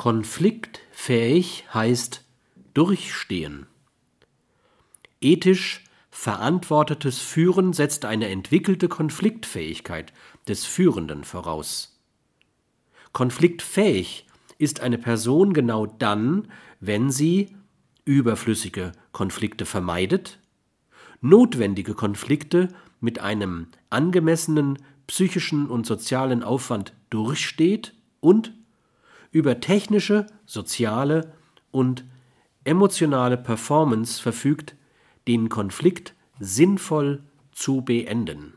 Konfliktfähig heißt durchstehen. Ethisch verantwortetes Führen setzt eine entwickelte Konfliktfähigkeit des Führenden voraus. Konfliktfähig ist eine Person genau dann, wenn sie überflüssige Konflikte vermeidet, notwendige Konflikte mit einem angemessenen psychischen und sozialen Aufwand durchsteht und über technische, soziale und emotionale Performance verfügt, den Konflikt sinnvoll zu beenden